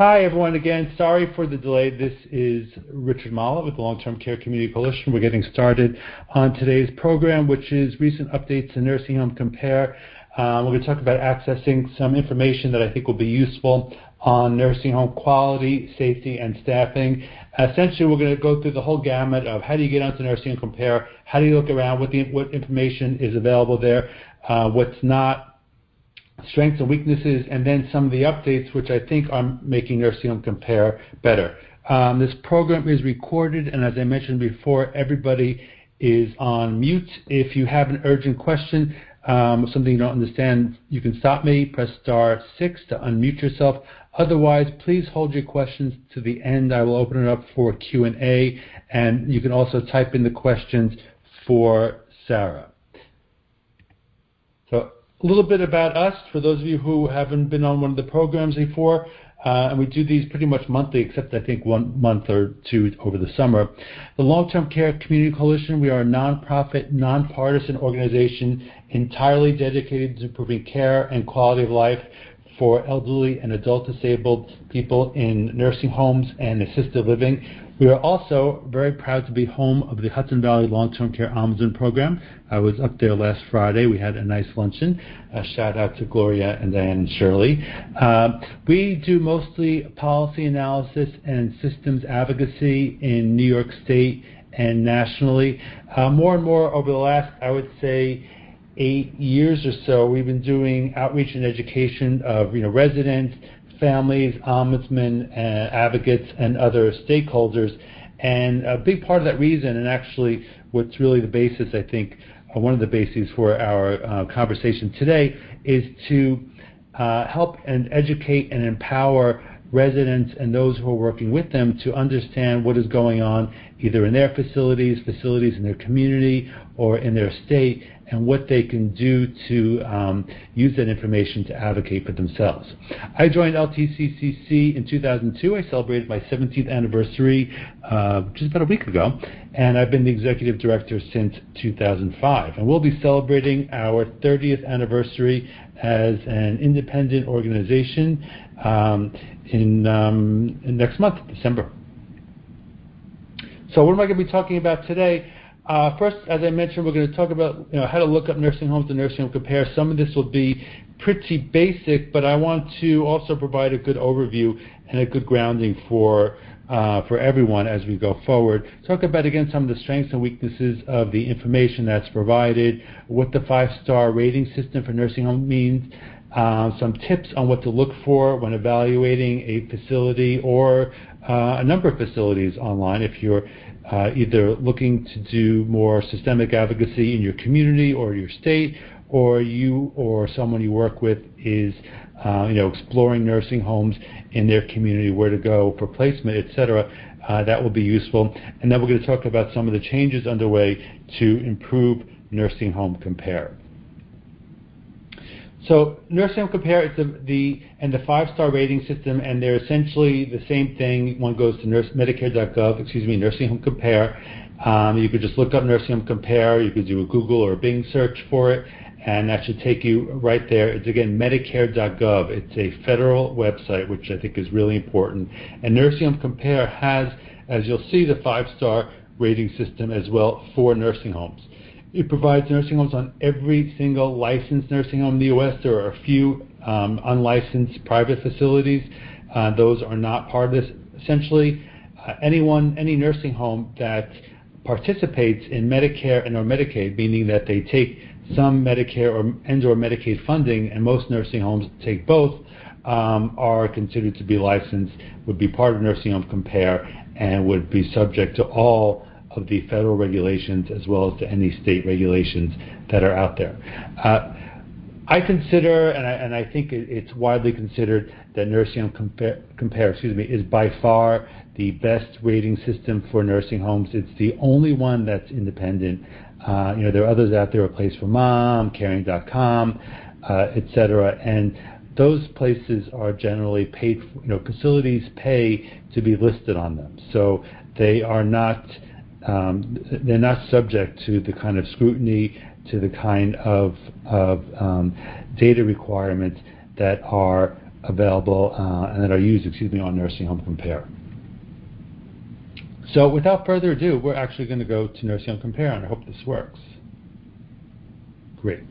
Hi, everyone. Again, sorry for the delay. This is Richard Mollot with the Long-Term Care Community Coalition. We're getting started on today's program, which is recent updates to Nursing Home Compare. Um, we're going to talk about accessing some information that I think will be useful on nursing home quality, safety, and staffing. Essentially, we're going to go through the whole gamut of how do you get onto Nursing Home Compare, how do you look around, what information is available there, uh, what's not, strengths and weaknesses, and then some of the updates which I think are making Nursing Home Compare better. Um, this program is recorded, and as I mentioned before, everybody is on mute. If you have an urgent question, um, something you don't understand, you can stop me, press star six to unmute yourself. Otherwise, please hold your questions to the end. I will open it up for Q&A, and you can also type in the questions for Sarah. A little bit about us, for those of you who haven't been on one of the programs before, uh, and we do these pretty much monthly, except I think one month or two over the summer. The Long-Term Care Community Coalition, we are a nonprofit, nonpartisan organization entirely dedicated to improving care and quality of life for elderly and adult disabled people in nursing homes and assisted living. We are also very proud to be home of the Hudson Valley Long-Term Care Ombudsman Program. I was up there last Friday. We had a nice luncheon. A shout-out to Gloria and Diane and Shirley. Uh, we do mostly policy analysis and systems advocacy in New York State and nationally. Uh, more and more over the last, I would say, eight years or so, we've been doing outreach and education of you know residents, families, ombudsmen, uh, advocates, and other stakeholders. And a big part of that reason, and actually what's really the basis, I think, uh, one of the bases for our uh, conversation today, is to help and educate and empower residents and those who are working with them to understand what is going on, either in their facilities facilities in their community, or in their state, and what they can do to um, use that information to advocate for themselves. I joined LTCCC in 2002. I celebrated my 17th anniversary uh, just about a week ago, and I've been the executive director since 2005. And We'll be celebrating our 30th anniversary as an independent organization um, Um, next month, December. So what am I going to be talking about today? Uh, first, as I mentioned, we're going to talk about how to look up nursing homes and Nursing Home Compare. Some of this will be pretty basic, but I want to also provide a good overview and a good grounding for uh, for everyone as we go forward. Talk about, again, some of the strengths and weaknesses of the information that's provided, what the five-star rating system for nursing home means, Uh, some tips on what to look for when evaluating a facility or uh, a number of facilities online if you're uh, either looking to do more systemic advocacy in your community or your state, or you or someone you work with is uh, you know exploring nursing homes in their community, where to go for placement, etc. cetera. That will be useful. And then we're going to talk about some of the changes underway to improve Nursing Home Compare. So nursing Home Compare and the five-star rating system, and they're essentially the same thing. One goes to medicare.gov, excuse me, Nursing Home Compare. Um, you could just look up Nursing Home Compare. You could do a Google or a Bing search for it, and that should take you right there. It's, again, medicare.gov. It's a federal website, which I think is really important. And nursing Home Compare has, as you'll see, the five-star rating system as well for nursing homes. It provides nursing homes on every single licensed nursing home in the U.S. There are a few um, unlicensed private facilities. Uh, those are not part of this. Essentially, uh, anyone, any nursing home that participates in Medicare and/or Medicaid, meaning that they take some Medicare or and/or Medicaid funding, and most nursing homes take both, um, are considered to be licensed, would be part of Nursing Home Compare, and would be subject to all of the federal regulations as well as to any state regulations that are out there. I consider, and I think it's widely considered, that Nursing Home Compare excuse me, is by far the best rating system for nursing homes. It's the only one that's independent. Uh, you know, there are others out there, A Place for Mom, Caring.com, et cetera, and those places are generally paid. You know, facilities pay to be listed on them. They're not subject to the kind of scrutiny, to the kind of of data requirements that are available uh, and that are used, excuse me, on Nursing Home Compare. So without further ado, we're actually going to go to Nursing Home Compare, and I hope this works. Great.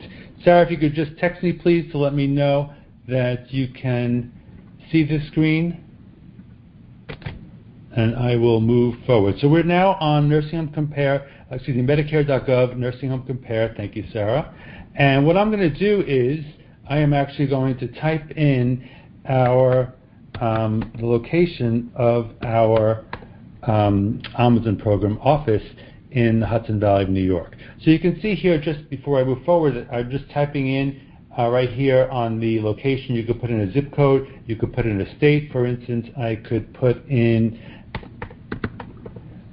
Sarah, if you could just text me, please, to let me know that you can see the screen, and I will move forward. So we're now on Nursing Home Compare, excuse me, Medicare.gov, Nursing Home Compare. Thank you, Sarah. And what I'm going to do is I am actually going to type in our um, the location of our um, ombudsman program office in the Hudson Valley of New York. So you can see here, just before I move forward, I'm just typing in uh, right here on the location. You could put in a zip code. You could put in a state. For instance, I could put in,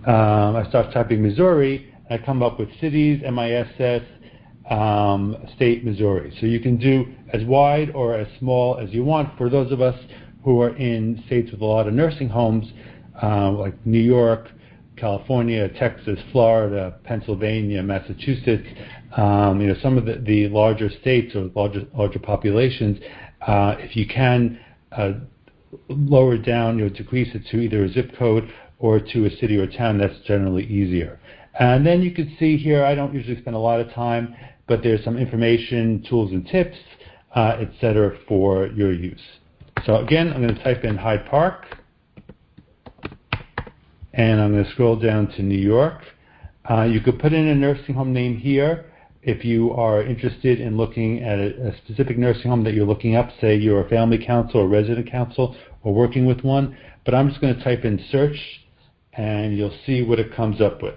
um, I start typing Missouri. and I come up with cities, MISS, um, state, Missouri. So you can do as wide or as small as you want. For those of us who are in states with a lot of nursing homes, uh, like New York, California, Texas, Florida, Pennsylvania, Massachusetts, um, you know, some of the, the larger states or larger, larger populations, uh, if you can uh, lower down, you know, decrease it to either a zip code or to a city or town, that's generally easier. And then you can see here, I don't usually spend a lot of time, but there's some information, tools and tips, uh, etc. for your use. So again, I'm going to type in Hyde Park and I'm going to scroll down to New York. Uh, you could put in a nursing home name here if you are interested in looking at a, a, specific nursing home that you're looking up, say you're a family council or resident council or working with one. But I'm just going to type in search and you'll see what it comes up with.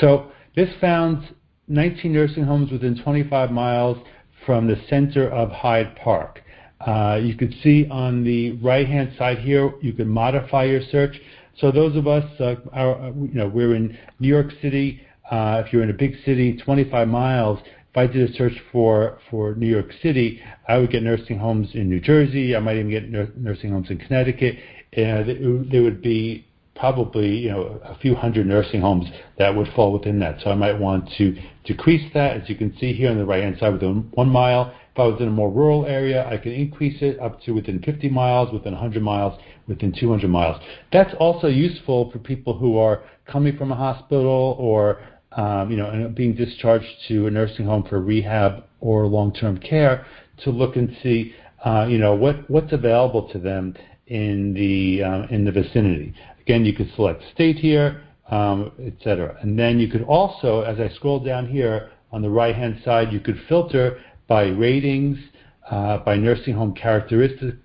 So this found 19 nursing homes within 25 miles from the center of Hyde Park. Uh, you can see on the right-hand side here, you can modify your search. So those of us, uh, are, you know, we're in New York City. Uh, if you're in a big city, 25 miles. If I did a search for for New York City, I would get nursing homes in New Jersey. I might even get nur- nursing homes in Connecticut. And there would be probably you know a few hundred nursing homes that would fall within that. So I might want to decrease that, as you can see here on the right hand side, within one mile. If I was in a more rural area, I can increase it up to within 50 miles, within 100 miles, within 200 miles. That's also useful for people who are coming from a hospital or um, you know being discharged to a nursing home for rehab or long-term care to look and see uh, you know what what's available to them in the um, in the vicinity. Again, you could select state here, um, etc. And then you could also, as I scroll down here on the right-hand side, you could filter by ratings, uh, by nursing home characteristics,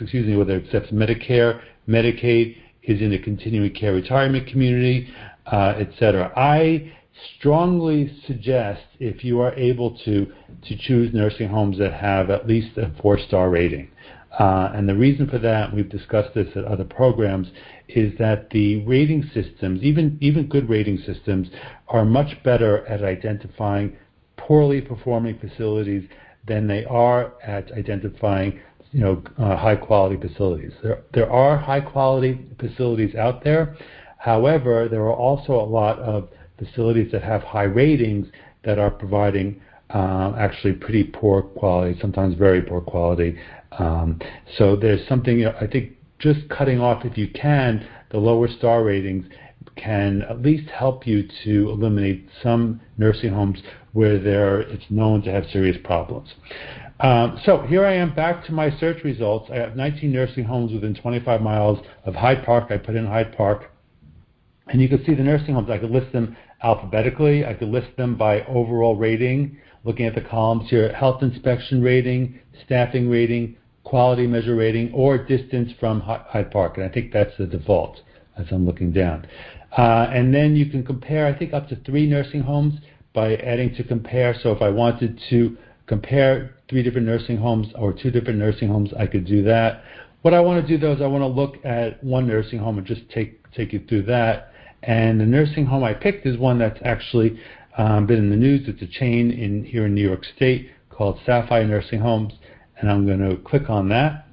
excuse me, whether it accepts Medicare, Medicaid, is in a continuing care retirement community, uh, etc. I strongly suggest if you are able to to choose nursing homes that have at least a four-star rating. Uh, and the reason for that, we've discussed this at other programs, is that the rating systems, even even good rating systems, are much better at identifying poorly performing facilities than they are at identifying you know uh, high quality facilities. There there are high quality facilities out there. However, there are also a lot of facilities that have high ratings that are providing um, actually pretty poor quality, sometimes very poor quality. Um, so there's something you know, I think just cutting off, if you can, the lower star ratings can at least help you to eliminate some nursing homes where there it's known to have serious problems. Um, so here I am back to my search results. I have 19 nursing homes within 25 miles of Hyde Park. I put in Hyde Park. And you can see the nursing homes. I could list them alphabetically. I could list them by overall rating, looking at the columns here, health inspection rating, staffing rating, quality measure rating, or distance from Hyde Park. And I think that's the default as I'm looking down. Uh, and then you can compare, I think, up to three nursing homes by adding to compare. So if I wanted to compare three different nursing homes or two different nursing homes, I could do that. What I want to do though is I want to look at one nursing home and just take take you through that. And the nursing home I picked is one that's actually um, been in the news. It's a chain in here in New York State called Sapphire Nursing Homes, and I'm going to click on that.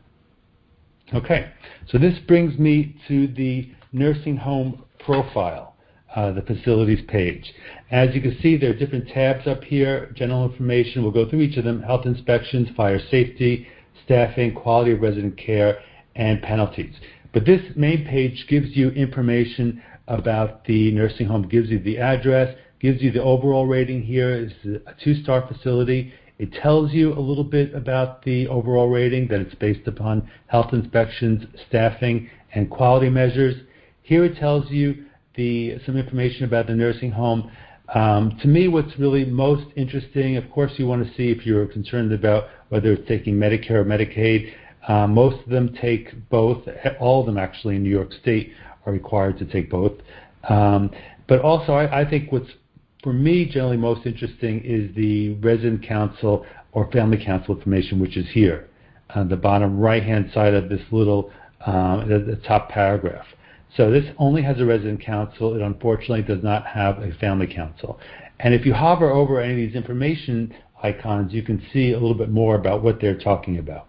Okay, so this brings me to the nursing home profile uh, the facilities page. As you can see, there are different tabs up here. General information, we'll go through each of them. Health inspections, fire safety, staffing, quality of resident care, and penalties. But this main page gives you information about the nursing home, gives you the address, gives you the overall rating here. It's a two-star facility. It tells you a little bit about the overall rating, that it's based upon health inspections, staffing, and quality measures. Here it tells you the, some information about the nursing home. Um, to me, what's really most interesting, of course, you want to see if you're concerned about whether it's taking Medicare or Medicaid. Uh, most of them take both. All of them, actually, in New York State are required to take both. Um, but also, I, I think what's for me, generally most interesting is the resident council or family council information, which is here on the bottom right-hand side of this little, um, the, the top paragraph. So this only has a resident council. It unfortunately does not have a family council. And if you hover over any of these information icons, you can see a little bit more about what they're talking about.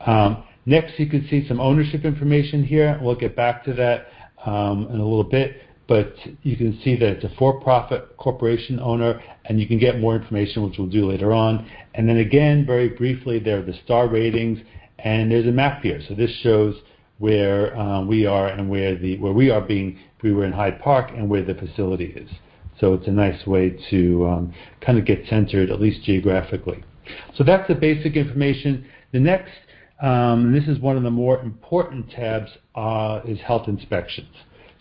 Um, next, you can see some ownership information here. We'll get back to that um, in a little bit but you can see that it's a for-profit corporation owner, and you can get more information, which we'll do later on. And then again, very briefly, there are the star ratings, and there's a map here. So this shows where um, we are and where the where we are being. We were in Hyde Park and where the facility is. So it's a nice way to um, kind of get centered, at least geographically. So that's the basic information. The next, um, this is one of the more important tabs, uh, is health inspections.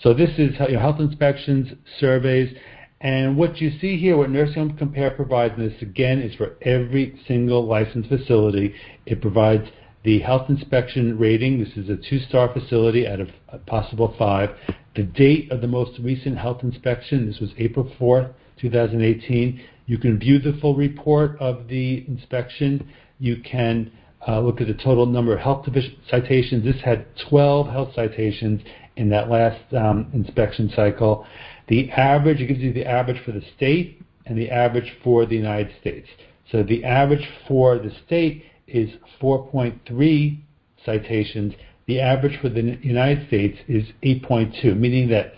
So this is your health inspections, surveys, and what you see here, what Nursing Home Compare provides, and this again is for every single licensed facility. It provides the health inspection rating. This is a two-star facility out of a possible five. The date of the most recent health inspection, this was April 4th, 2018. You can view the full report of the inspection. You can uh, look at the total number of health citations. This had 12 health citations in that last um, inspection cycle. The average, it gives you the average for the state and the average for the United States. So the average for the state is 4.3 citations. The average for the United States is 8.2, meaning that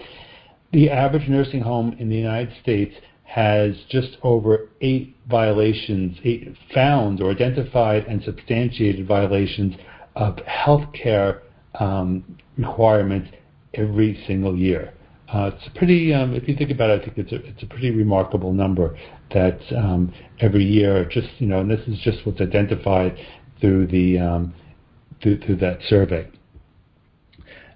the average nursing home in the United States has just over eight violations, eight found or identified and substantiated violations of health care um, requirements every single year. Uh, it's pretty, um, if you think about it, I think it's a, it's a pretty remarkable number that um, every year, just you know, and this is just what's identified through the um, through, through that survey.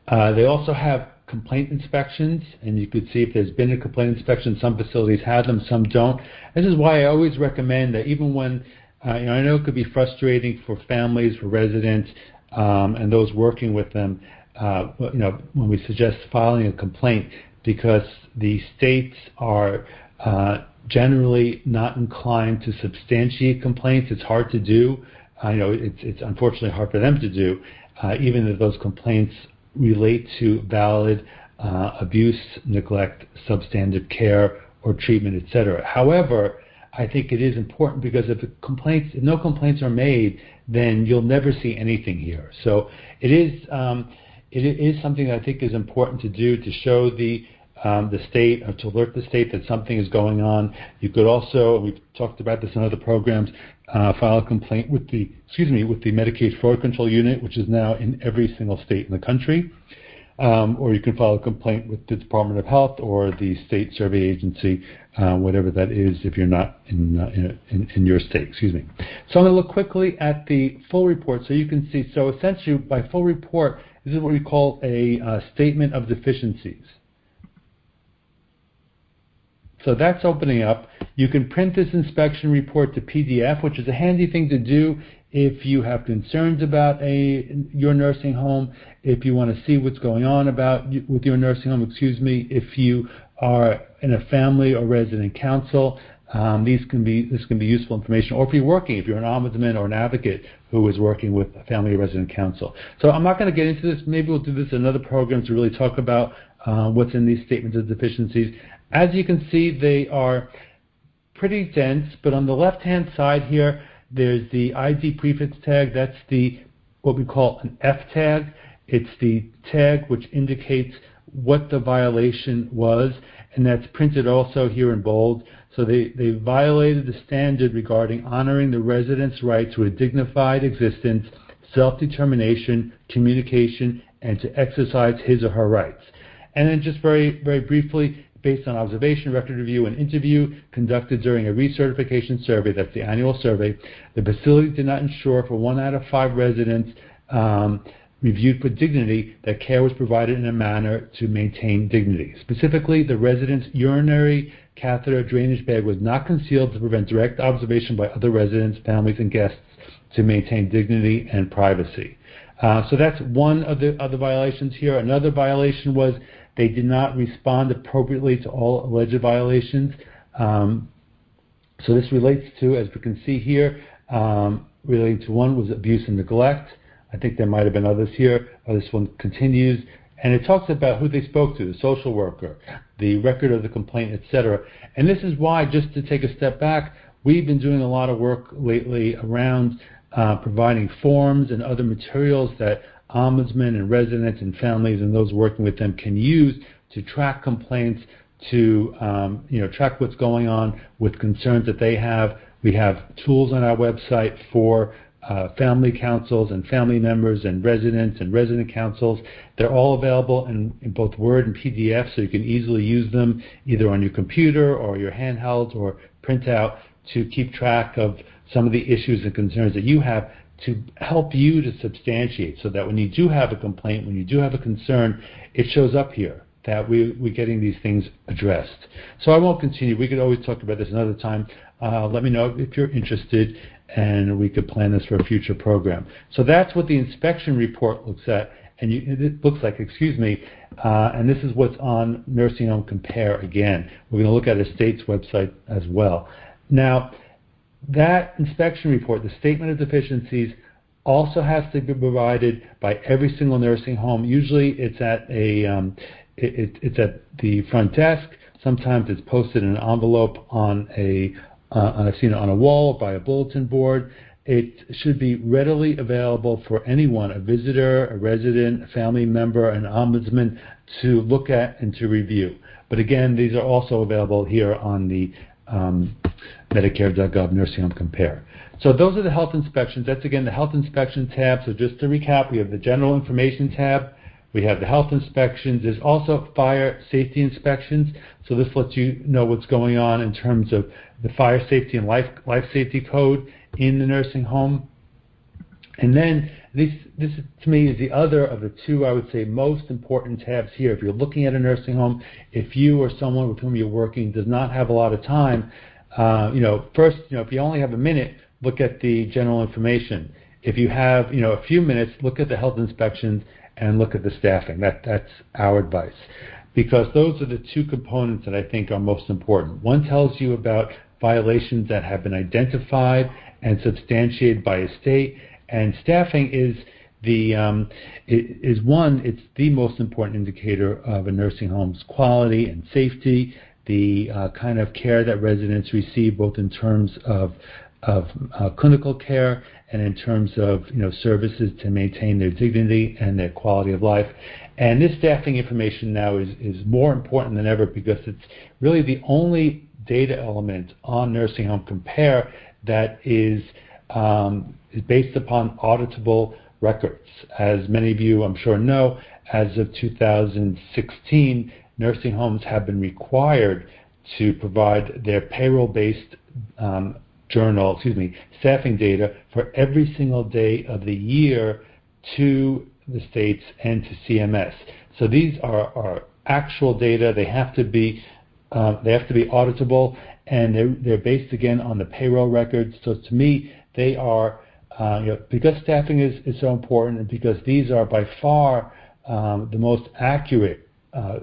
Uh, they also have complaint inspections, and you could see if there's been a complaint inspection. Some facilities have them, some don't. This is why I always recommend that even when uh, you know, I know it could be frustrating for families, for residents, um, and those working with them you know, when we suggest filing a complaint, because the states are uh, generally not inclined to substantiate complaints. It's hard to do. I know it's, it's unfortunately hard for them to do, uh, even if those complaints relate to valid uh, abuse, neglect, substandard care, or treatment, etc. However, I think it is important because if complaints, if no complaints are made, then you'll never see anything here. So it is. Um, it is something that I think is important to do to show the um, the state or to alert the state that something is going on. You could also, we've talked about this in other programs, uh, file a complaint with the excuse me with the Medicaid Fraud Control Unit, which is now in every single state in the country. Um, or you can file a complaint with the Department of Health or the state survey agency, uh, whatever that is, if you're not in, uh, in, in your state. Excuse me. So I'm going to look quickly at the full report so you can see. So essentially, by full report, this is what we call a uh, statement of deficiencies. So that's opening up. You can print this inspection report to PDF, which is a handy thing to do if you have concerns about a your nursing home, if you want to see what's going on about with your nursing home, excuse me, if you are in a family or resident council, um, these can be this can be useful information. Or if you're working, if you're an ombudsman or an advocate who is working with a family resident council. So I'm not going to get into this. Maybe we'll do this in another program to really talk about uh, what's in these statements of deficiencies. As you can see, they are pretty dense. But on the left-hand side here, there's the ID prefix tag. That's the what we call an F tag. It's the tag which indicates what the violation was, and that's printed also here in bold. So they, they violated the standard regarding honoring the resident's right to a dignified existence, self-determination, communication, and to exercise his or her rights. And then just very, very briefly, based on observation, record review, and interview conducted during a recertification survey, that's the annual survey, the facility did not ensure for one out of five residents um, reviewed for dignity that care was provided in a manner to maintain dignity. Specifically, the resident's urinary catheter drainage bag was not concealed to prevent direct observation by other residents, families, and guests to maintain dignity and privacy. Uh, so that's one of the other violations here. Another violation was they did not respond appropriately to all alleged violations. Um, so this relates to, as we can see here, um, relating to one was abuse and neglect. I think there might have been others here. Oh, this one continues. And it talks about who they spoke to, the social worker, the record of the complaint, etc. And this is why, just to take a step back, we've been doing a lot of work lately around uh, providing forms and other materials that ombudsmen and residents and families and those working with them can use to track complaints, to um, you know track what's going on with concerns that they have. We have tools on our website for uh, family councils and family members and residents and resident councils. They're all available in, in, both Word and PDF, so you can easily use them either on your computer or your handheld or printout to keep track of some of the issues and concerns that you have to help you to substantiate so that when you do have a complaint, when you do have a concern, it shows up here that we, we're getting these things addressed. So I won't continue. We could always talk about this another time. Uh, let me know if you're interested and we could plan this for a future program. So that's what the inspection report looks at, and you, it looks like, excuse me, uh, and this is what's on Nursing Home Compare again. We're going to look at a state's website as well. Now, that inspection report, the statement of deficiencies, also has to be provided by every single nursing home. Usually, it's at a um, it, it, it's at the front desk. Sometimes it's posted in an envelope on a uh, I've seen it on a wall by a bulletin board. It should be readily available for anyone, a visitor, a resident, a family member, an ombudsman, to look at and to review. But again, these are also available here on the um, Medicare.gov Nursing Home Compare. So those are the health inspections. That's again the health inspection tab. So just to recap, we have the general information tab. We have the health inspections. There's also fire safety inspections. So this lets you know what's going on in terms of the fire safety and life, life safety code in the nursing home. And then this, this to me is the other of the two, I would say, most important tabs here. If you're looking at a nursing home, if you or someone with whom you're working does not have a lot of time, uh, you know, first, you know, if you only have a minute, look at the general information. If you have, you know, a few minutes, look at the health inspections and look at the staffing. That that's our advice, because those are the two components that I think are most important. One tells you about violations that have been identified and substantiated by a state. And staffing is the um, is one. It's the most important indicator of a nursing home's quality and safety. The uh, kind of care that residents receive, both in terms of of uh, clinical care and in terms of you know services to maintain their dignity and their quality of life. And this staffing information now is, is more important than ever because it's really the only data element on Nursing Home Compare that is, um, is based upon auditable records. As many of you, I'm sure, know, as of 2016, nursing homes have been required to provide their payroll-based um, journal, excuse me, staffing data for every single day of the year to the states and to CMS. So these are, are actual data. They have to be they have to be auditable, and they're, they're based again on the payroll records. So to me, they are uh, because staffing is, so important, and because these are by far um, the most accurate uh,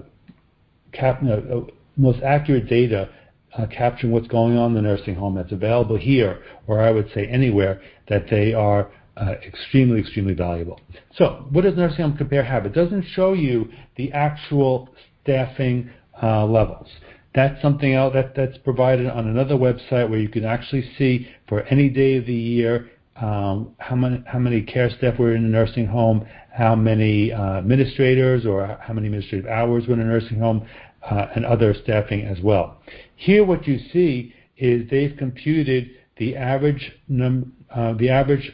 cap, uh, most accurate data uh, capturing what's going on in the nursing home that's available here, or I would say anywhere, that they are uh, extremely, extremely valuable. So, what does Nursing Home Compare have? It doesn't show you the actual staffing uh, levels. That's something else that, that's provided on another website where you can actually see for any day of the year um, how many how many care staff were in a nursing home, how many uh, administrators or how many administrative hours were in a nursing home, uh, and other staffing as well. Here, what you see is they've computed the average num- uh, the average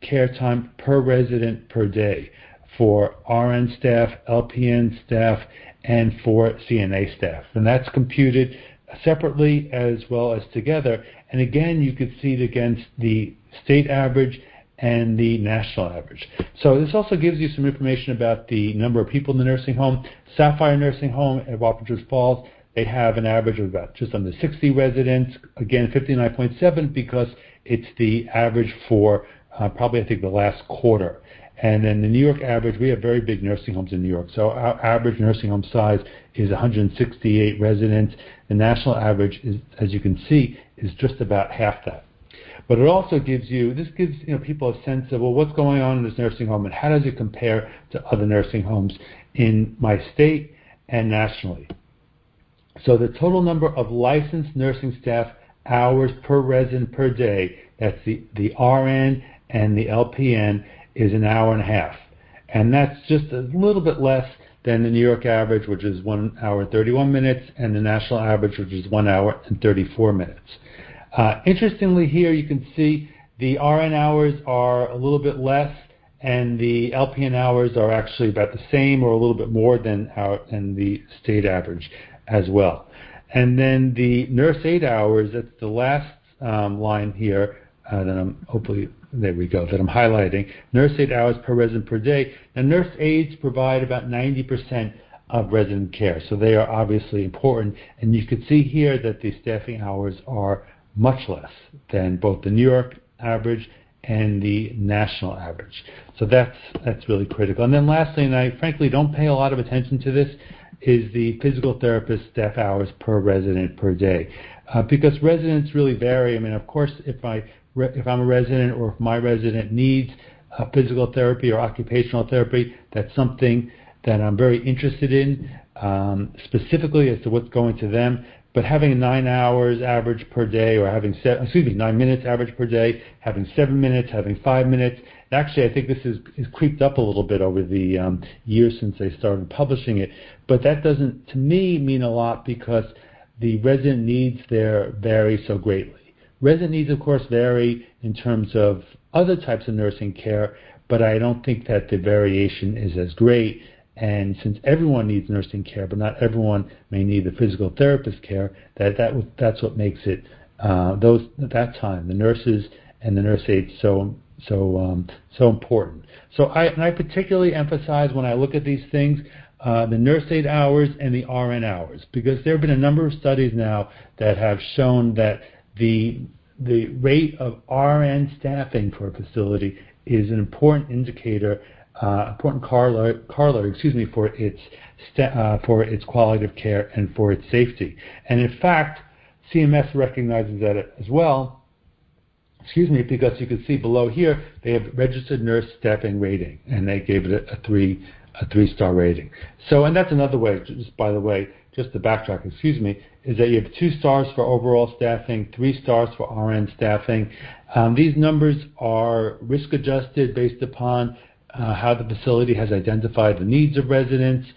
care time per resident per day for RN staff, LPN staff, and for CNA staff. And that's computed separately as well as together. And again, you could see it against the state average and the national average. So this also gives you some information about the number of people in the nursing home. Sapphire Nursing Home at Wappingers Falls, they have an average of about just under 60 residents. Again, 59.7 because it's the average for uh, probably I think the last quarter. And then the New York average, we have very big nursing homes in New York. So our average nursing home size is 168 residents. The national average is, as you can see, is just about half that. But it also gives you, this gives you know, people a sense of, well, what's going on in this nursing home and how does it compare to other nursing homes in my state and nationally. So the total number of licensed nursing staff hours per resident per day, that's the, the RN and the LPN, is an hour and a half. And that's just a little bit less than the New York average, which is 1 hour and 31 minutes, and the national average, which is 1 hour and 34 minutes. Uh, interestingly, here you can see the RN hours are a little bit less, and the LPN hours are actually about the same or a little bit more than, our, than the state average as well. And then the nurse aide hours, that's the last um, line here uh, that I'm hopefully there we go, that I'm highlighting, nurse aide hours per resident per day. Now, nurse aides provide about 90% of resident care, so they are obviously important. And you can see here that the staffing hours are much less than both the New York average and the national average. So that's that's really critical. And then lastly, and I frankly don't pay a lot of attention to this, is the physical therapist staff hours per resident per day, uh, because residents really vary. I mean, of course, if I if I'm a resident or if my resident needs physical therapy or occupational therapy, that's something that I'm very interested in, um, specifically as to what's going to them. But having nine hours average per day, or having se- excuse me, nine minutes average per day, having seven minutes, having five minutes. Actually, I think this is, is creeped up a little bit over the um, years since they started publishing it. But that doesn't, to me, mean a lot because the resident needs there vary so greatly. Resident needs, of course, vary in terms of other types of nursing care, but I don't think that the variation is as great. And since everyone needs nursing care, but not everyone may need the physical therapist care, that, that that's what makes it uh, those that time the nurses and the nurse aides so so um, so important. So I and I particularly emphasize when I look at these things uh, the nurse aide hours and the RN hours because there have been a number of studies now that have shown that the the rate of RN staffing for a facility is an important indicator, uh, important corollary, excuse me, for its uh, for its quality of care and for its safety. And in fact, CMS recognizes that as well. Excuse me, because you can see below here they have registered nurse staffing rating, and they gave it a, a three a three star rating. So, and that's another way, just by the way, just to backtrack, excuse me, is that you have two stars for overall staffing, three stars for RN staffing. Um, these numbers are risk adjusted based upon uh, how the facility has identified the needs of residents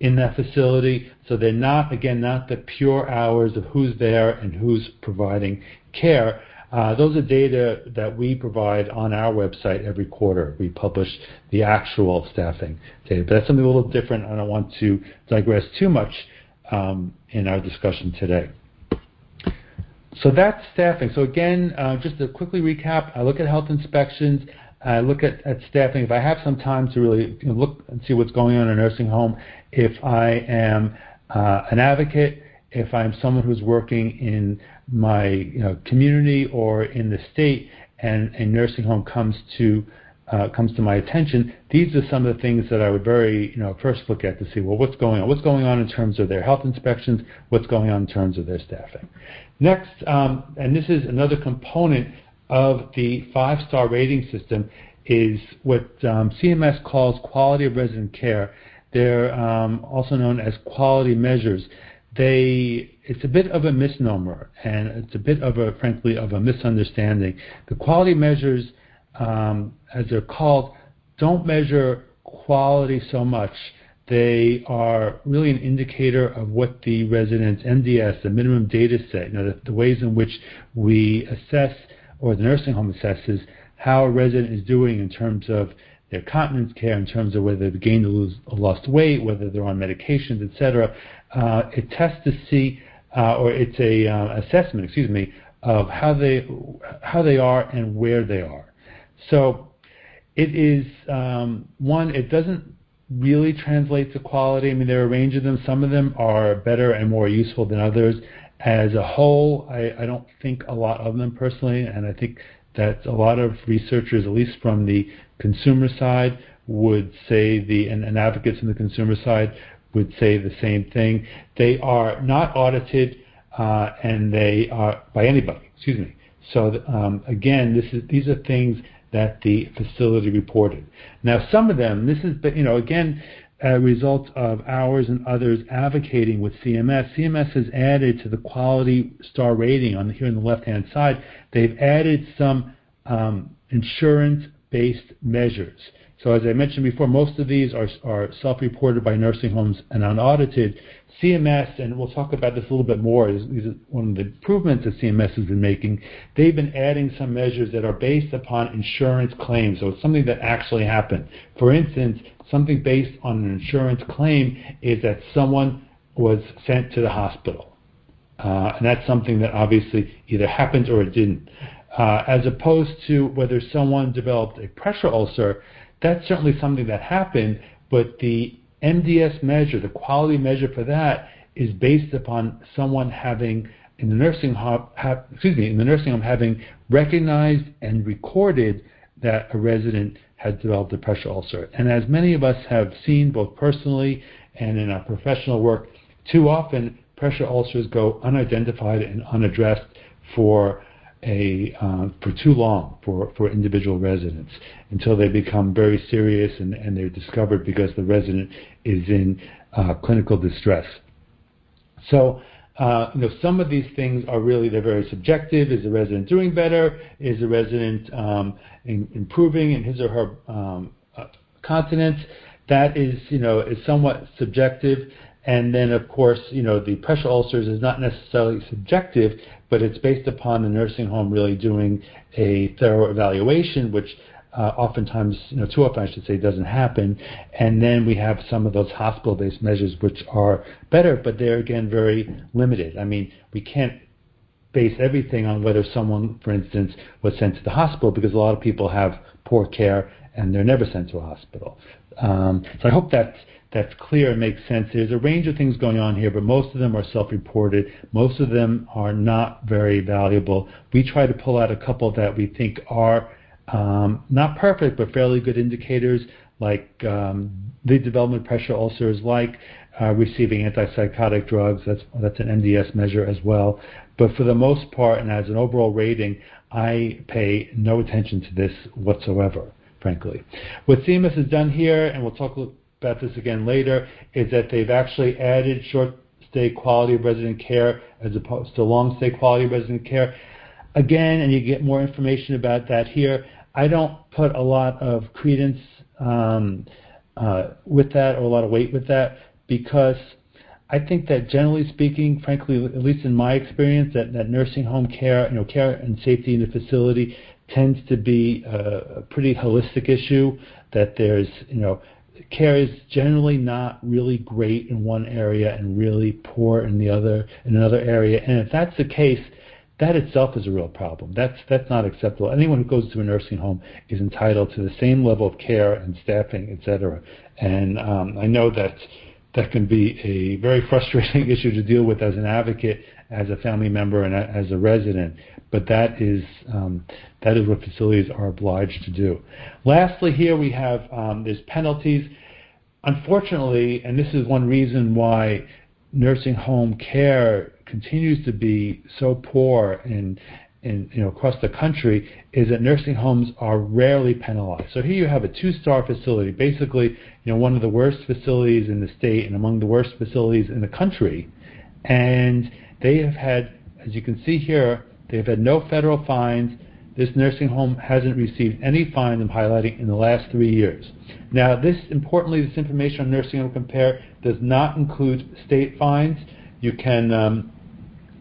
in that facility. So they're not, again, not the pure hours of who's there and who's providing care. Uh, those are data that we provide on our website every quarter. We publish the actual staffing data, but that's something a little different. I don't want to digress too much um, in our discussion today. So that's staffing. So again, uh, just to quickly recap, I look at health inspections. I look at, staffing. If I have some time to really look and see what's going on in a nursing home, if I am uh, an advocate, if I'm someone who's working in my you know, community or in the state, and a nursing home comes to uh, comes to my attention, these are some of the things that I would very, you know, first look at to see, well, what's going on? What's going on in terms of their health inspections? What's going on in terms of their staffing? Next, um, and this is another component of the five-star rating system, is what um, CMS calls quality of resident care. They're um, also known as quality measures. They it's a bit of a misnomer, and it's a bit of a, frankly, of a misunderstanding. The quality measures um, as they're called, don't measure quality so much they are really an indicator of what the resident's MDS, the minimum data set, you know, the, the ways in which we assess or the nursing home assesses how a resident is doing in terms of their continence care, in terms of whether they've gained or, lose, lost weight, whether they're on medications, etc. Uh, it tests to see, uh, or it's a uh, assessment, excuse me, of how they how they are and where they are. So it is um, one. It doesn't really translate to quality. I mean, there are a range of them. Some of them are better and more useful than others. As a whole, I, I don't think a lot of them personally, and I think that a lot of researchers, at least from the consumer side, would say the and, and advocates on the consumer side would say the same thing. They are not audited, uh, and they are by anybody. Excuse me. So um, again, this is these are things that the facility reported. Now, some of them, this is, you know, again, a result of ours and others advocating with CMS. CMS has added to the quality star rating on here on the left-hand side. They've added some um, insurance-based measures. So as I mentioned before, most of these are, are self-reported by nursing homes and unaudited. CMS, and we'll talk about this a little bit more, is, is one of the improvements that CMS has been making. They've been adding some measures that are based upon insurance claims, so it's something that actually happened. For instance, something based on an insurance claim is that someone was sent to the hospital. Uh, and that's something that obviously either happened or it didn't. Uh, as opposed to whether someone developed a pressure ulcer, that's certainly something that happened, but the MDS measure, the quality measure for that, is based upon someone having in the nursing home, excuse me, in the nursing home having recognized and recorded that a resident had developed a pressure ulcer. And as many of us have seen, both personally and in our professional work, too often pressure ulcers go unidentified and unaddressed for a uh, for too long for, for individual residents until they become very serious and, and they're discovered because the resident is in uh, clinical distress. So uh, you know, some of these things are really they're very subjective. Is the resident doing better? Is the resident um, in, improving in his or her um, uh, continence? That is, you know, is somewhat subjective. And then, of course, you know, the pressure ulcers is not necessarily subjective, but it's based upon the nursing home really doing a thorough evaluation, which uh, oftentimes, you know, too often I should say, doesn't happen. And then we have some of those hospital-based measures which are better, but they're again very limited. I mean, we can't base everything on whether someone, for instance, was sent to the hospital because a lot of people have poor care and they're never sent to a hospital. Um, so I hope that's that's clear and makes sense. There's a range of things going on here, but most of them are self-reported. Most of them are not very valuable. We try to pull out a couple that we think are um, not perfect, but fairly good indicators, like um, the development pressure ulcers, like uh, receiving antipsychotic drugs. That's that's an MDS measure as well. But for the most part, and as an overall rating, I pay no attention to this whatsoever, frankly. What CMS has done here, and we'll talk about this again later, is that they've actually added short stay quality of resident care as opposed to long stay quality of resident care. Again, and you get more information about that here. I don't put a lot of credence um, uh, with that or a lot of weight with that because I think that generally speaking, frankly, at least in my experience, that, that nursing home care, you know, care and safety in the facility tends to be a, a pretty holistic issue. That there's, you know, care is generally not really great in one area and really poor in the other in another area. And if that's the case, that itself is a real problem. That's that's not acceptable. Anyone who goes to a nursing home is entitled to the same level of care and staffing, etc. And um, I know that that can be a very frustrating issue to deal with as an advocate, as a family member, and as a resident. But that is um, that is what facilities are obliged to do. Lastly, here we have um, there's penalties. Unfortunately, and this is one reason why nursing home care continues to be so poor in, in you know across the country is that nursing homes are rarely penalized. So here you have a two-star facility, basically you know one of the worst facilities in the state and among the worst facilities in the country, and they have had, as you can see here, they've had no federal fines. this nursing home hasn't received any fines, I'm highlighting, in the last three years. Now, this importantly, this information on Nursing Home Compare does not include state fines. You can um,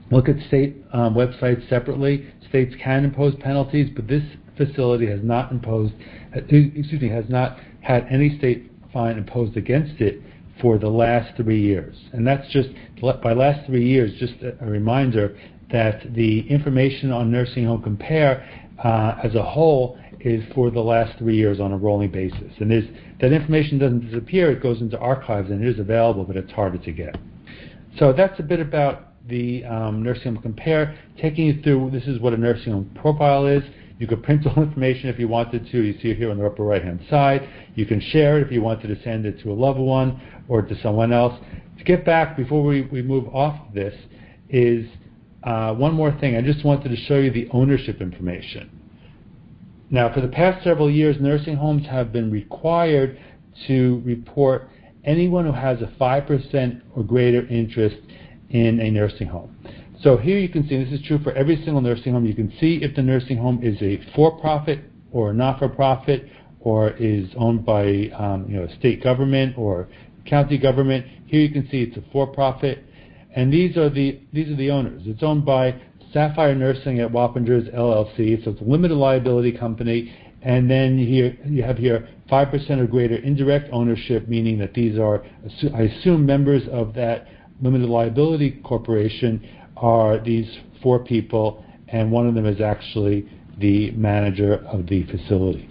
look at state um, websites separately. States can impose penalties, but this facility has not imposed, excuse me, has not had any state fine imposed against it for the last three years. And that's just, by last three years, just a, reminder that the information on Nursing Home Compare uh, as a whole is for the last three years on a rolling basis. And that information doesn't disappear, it goes into archives and it is available, but it's harder to get. So that's a bit about the um, Nursing Home Compare, taking you through this is what a nursing home profile is. You could print all information if you wanted to. You see it here on the upper right hand side. You can share it if you wanted to send it to a loved one or to someone else. To get back, before we, we move off this, is uh, one more thing. I just wanted to show you the ownership information. Now, for the past several years, nursing homes have been required to report anyone who has a 5% or greater interest in a nursing home. So here you can see, this is true for every single nursing home, you can see if the nursing home is a for-profit or a not-for-profit or is owned by um, you know, state government or county government. Here you can see it's a for-profit. And these are the these are the owners. It's owned by Sapphire Nursing at Wappingers LLC, so it's a limited liability company. And then here you have here 5% or greater indirect ownership, meaning that these are, I assume, members of that limited liability corporation are these four people, and one of them is actually the manager of the facility.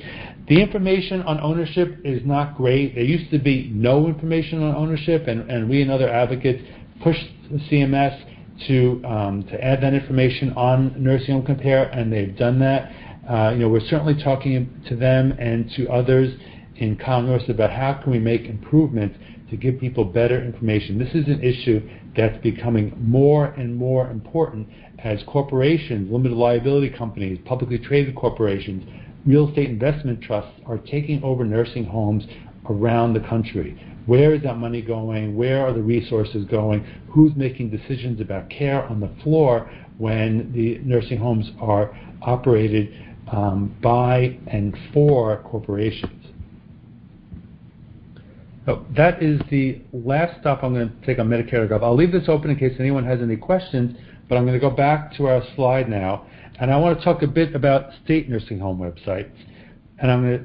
The information on ownership is not great. There used to be no information on ownership, and, and we and other advocates pushed CMS to um, to add that information on Nursing Home Compare, and they've done that. Uh, you know, we're certainly talking to them and to others in Congress about how can we make improvements to give people better information. This is an issue that's becoming more and more important as corporations, limited liability companies, publicly traded corporations, real estate investment trusts are taking over nursing homes around the country. Where is that money going? Where are the resources going? Who's making decisions about care on the floor when the nursing homes are operated um, by and for corporations? So that is the last stop I'm going to take on Medicare Gov. I'll leave this open in case anyone has any questions, but I'm going to go back to our slide now, and I want to talk a bit about state nursing home websites. And I'm going to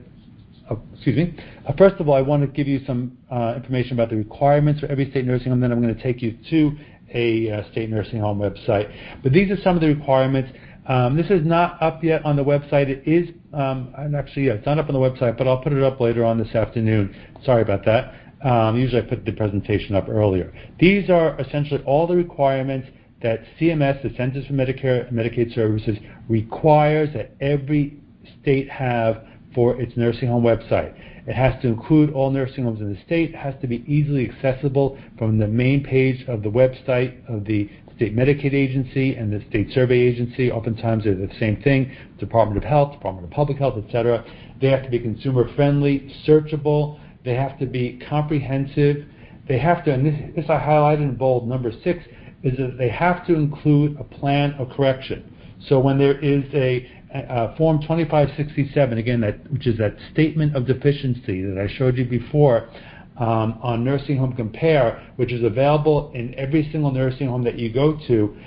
Oh, excuse me. Uh, first of all, I want to give you some uh, information about the requirements for every state nursing home. Then I'm going to take you to a uh, state nursing home website. But these are some of the requirements. Um, this is not up yet on the website. It is, um, actually, yeah, it's not up on the website, but I'll put it up later on this afternoon. Sorry about that. Um, usually I put the presentation up earlier. These are essentially all the requirements that CMS, the Centers for Medicare and Medicaid Services, requires that every state have for its nursing home website. It has to include all nursing homes in the state. It has to be easily accessible from the main page of the website of the state Medicaid agency and the state survey agency. Oftentimes they're the same thing, Department of Health, Department of Public Health, etc. They have to be consumer friendly, searchable. They have to be comprehensive. They have to, and this, this I highlighted in bold, number six, is that they have to include a plan of correction. So when there is a uh, Form 2567, again, that, which is that statement of deficiency that I showed you before um, on Nursing Home Compare, which is available in every single nursing home that you go to.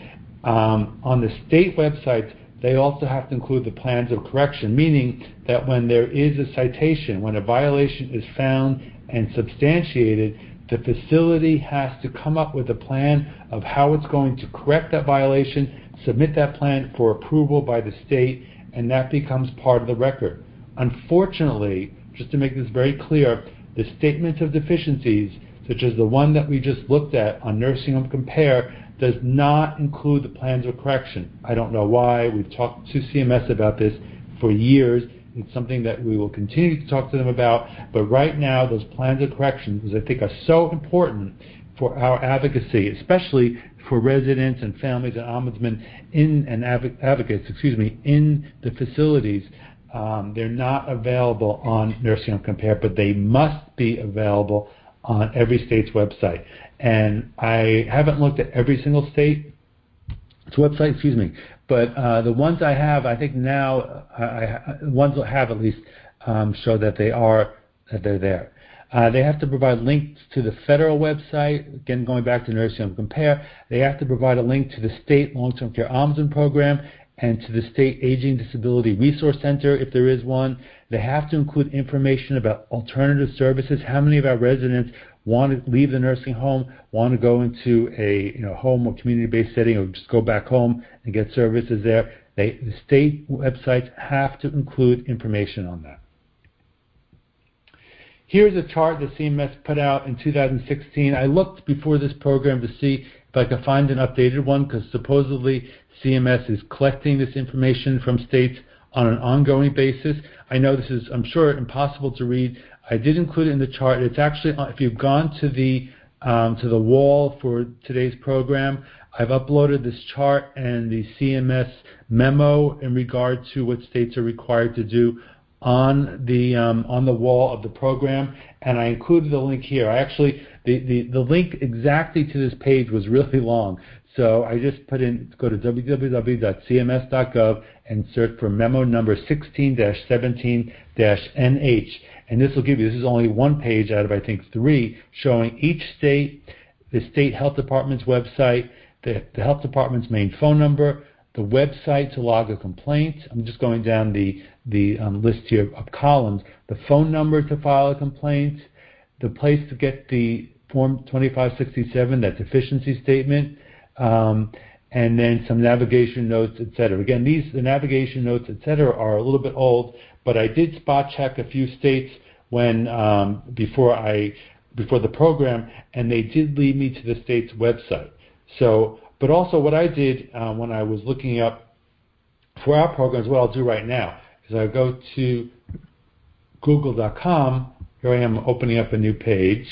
Um, on the state websites, they also have to include the plans of correction, meaning that when there is a citation, when a violation is found and substantiated, the facility has to come up with a plan of how it's going to correct that violation, submit that plan for approval by the state, and that becomes part of the record. Unfortunately, just to make this very clear, the statements of deficiencies, such as the one that we just looked at on Nursing Home Compare, does not include the plans of correction. I don't know why. We've talked to CMS about this for years. It's something that we will continue to talk to them about. But right now, those plans of correction, which I think are so important for our advocacy, especially for residents and families and ombudsmen in and advocates, excuse me, in the facilities. Um, they're not available on Nursing Home Compare, but they must be available on every state's website. And I haven't looked at every single state's website, excuse me. But uh, the ones I have, I think now, I, I, ones I have at least um, show that they are that they're there. Uh, they have to provide links to the federal website. Again, going back to Nursing Home Compare, they have to provide a link to the state long-term care ombudsman program and to the state aging disability resource center if there is one. They have to include information about alternative services. How many of our residents want to leave the nursing home, want to go into a you know, home or community-based setting, or just go back home and get services there? They, the state websites have to include information on that. Here's a chart that CMS put out in 2016. I looked before this program to see if I could find an updated one because supposedly CMS is collecting this information from states on an ongoing basis. I know this is, I'm sure, impossible to read. I did include it in the chart. It's actually, if you've gone to the um, to the wall for today's program, I've uploaded this chart and the CMS memo in regard to what states are required to do on the um, on the wall of the program, and I included the link here. I actually the, the, the link exactly to this page was really long, so I just put in go to www.cms.gov and search for memo number 16-17-NH, and this will give you this is only one page out of I think three showing each state, the state health department's website, the, the health department's main phone number, the website to log a complaint. I'm just going down the the um, list here of columns, the phone number to file a complaint, the place to get the Form 2567, that deficiency statement, um, and then some navigation notes, etc. Again, these the navigation notes, etc., are a little bit old, but I did spot check a few states when um, before I before the program, and they did lead me to the state's website. So, but also what I did uh, when I was looking up for our programs, what I'll do right now is I go to google.com. Here I am opening up a new page.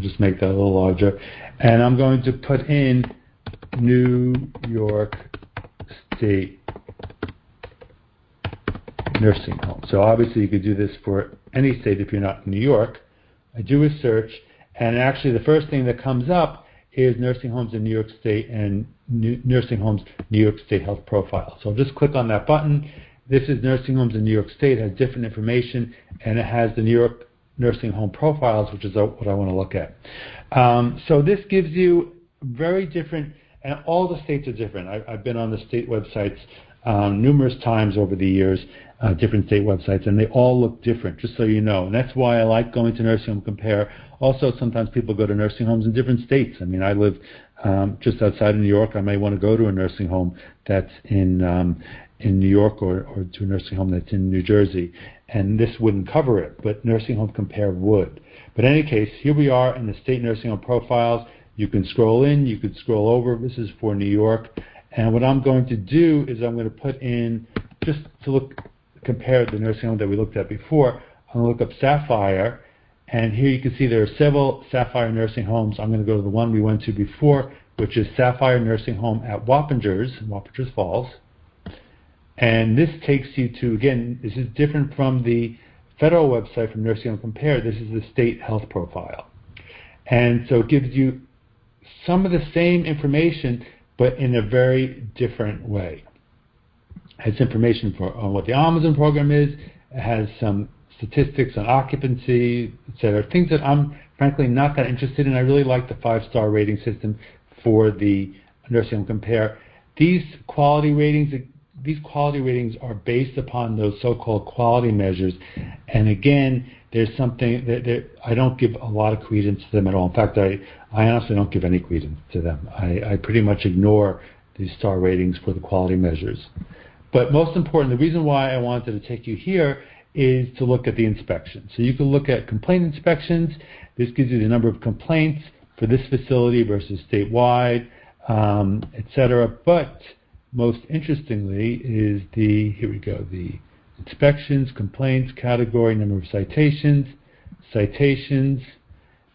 I'll just make that a little larger. And I'm going to put in New York State nursing home. So obviously you could do this for any state if you're not in New York. I do a search, and actually the first thing that comes up is nursing homes in New York State and New, nursing homes New York State health profile. So I'll just click on that button. This is nursing homes in New York State. It has different information, and it has the New York nursing home profiles, which is what I want to look at. Um, so this gives you very different, and all the states are different. I, have been on the state websites um, numerous times over the years, uh, different state websites, and they all look different, just so you know. And that's why I like going to Nursing Home Compare. Also, sometimes people go to nursing homes in different states. I mean, I live um, just outside of New York. I may want to go to a nursing home that's in um, in New York or, or to a nursing home that's in New Jersey, and this wouldn't cover it, but Nursing Home Compare would. But in any case, here we are in the state nursing home profiles. You can scroll in, you could scroll over. This is for New York. And what I'm going to do is I'm going to put in, just to look compare the nursing home that we looked at before, I'm going to look up Sapphire, and here you can see there are several Sapphire nursing homes. I'm going to go to the one we went to before, which is Sapphire Nursing Home at Wappingers, Wappingers Falls. And this takes you to, again, this is different from the federal website from Nursing Home Compare. This is the state health profile. And so it gives you some of the same information, but in a very different way has information for on what the Ombudsman program is. It has some statistics on occupancy, et cetera. Things that I'm frankly not that interested in. I really like the five-star rating system for the nursing home compare. These quality ratings, these quality ratings are based upon those so-called quality measures. And again, there's something that, that I don't give a lot of credence to them at all. In fact, I, I honestly don't give any credence to them. I, I pretty much ignore these star ratings for the quality measures. But most important, the reason why I wanted to take you here is to look at the inspections. So you can look at complaint inspections. This gives you the number of complaints for this facility versus statewide, um, etc. But most interestingly is the, here we go, the inspections, complaints, category, number of citations, citations.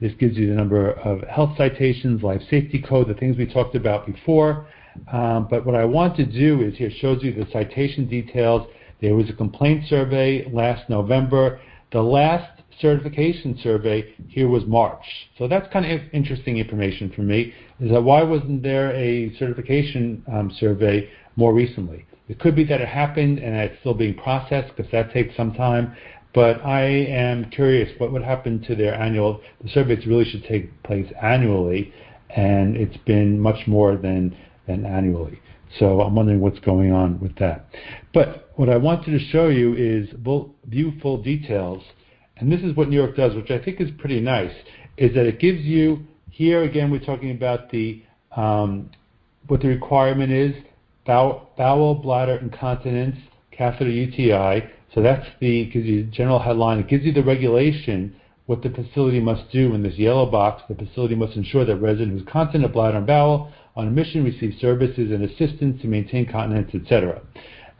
This gives you the number of health citations, life safety code, the things we talked about before. Um, but what I want to do is here shows you the citation details. There was a complaint survey last November. The last certification survey here was March. So that's kind of interesting information for me, is that why wasn't there a certification um, survey more recently? It could be that it happened and it's still being processed because that takes some time. But I am curious what would happen to their annual. The surveys really should take place annually, and it's been much more than than annually. So I'm wondering what's going on with that. But what I wanted to show you is view full details, and this is what New York does, which I think is pretty nice. Is that it gives you here again we're talking about the um, what the requirement is bowel, bladder incontinence catheter UTI so that's the gives you the general headline. It gives you the regulation, what the facility must do in this yellow box. The facility must ensure that resident who's continent of bladder and bowel on admission receives services and assistance to maintain continence, etc.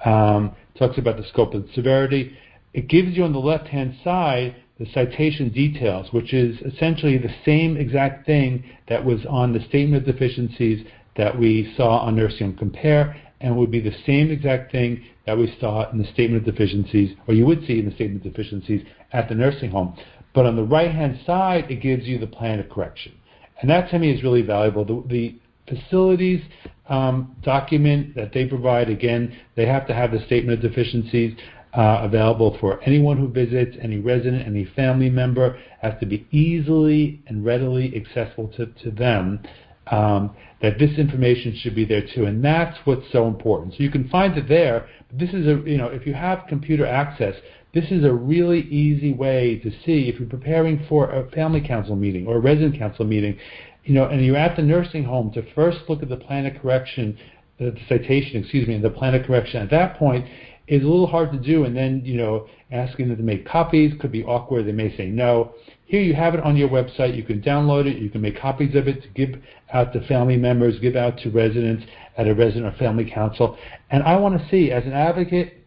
Um, talks about the scope and severity. It gives you on the left-hand side the citation details, which is essentially the same exact thing that was on the statement of deficiencies that we saw on Nursing Home Compare, and would be the same exact thing that we saw in the statement of deficiencies, or you would see in the statement of deficiencies at the nursing home. But on the right-hand side, it gives you the plan of correction. And that to me is really valuable. The, the facilities um, document that they provide, again, they have to have the statement of deficiencies uh, available for anyone who visits, any resident, any family member, has to be easily and readily accessible to, to them um, that this information should be there too, and that's what's so important. So you can find it there. But this is a you know if you have computer access, this is a really easy way to see if you're preparing for a family council meeting or a resident council meeting, you know, and you're at the nursing home to first look at the plan of correction, the, citation, excuse me, the plan of correction. At that point, is a little hard to do, and then you know asking them to make copies could be awkward. They may say no. Here you have it on your website. You can download it. You can make copies of it to give out to family members, give out to residents at a resident or family council. And I want to see, as an advocate,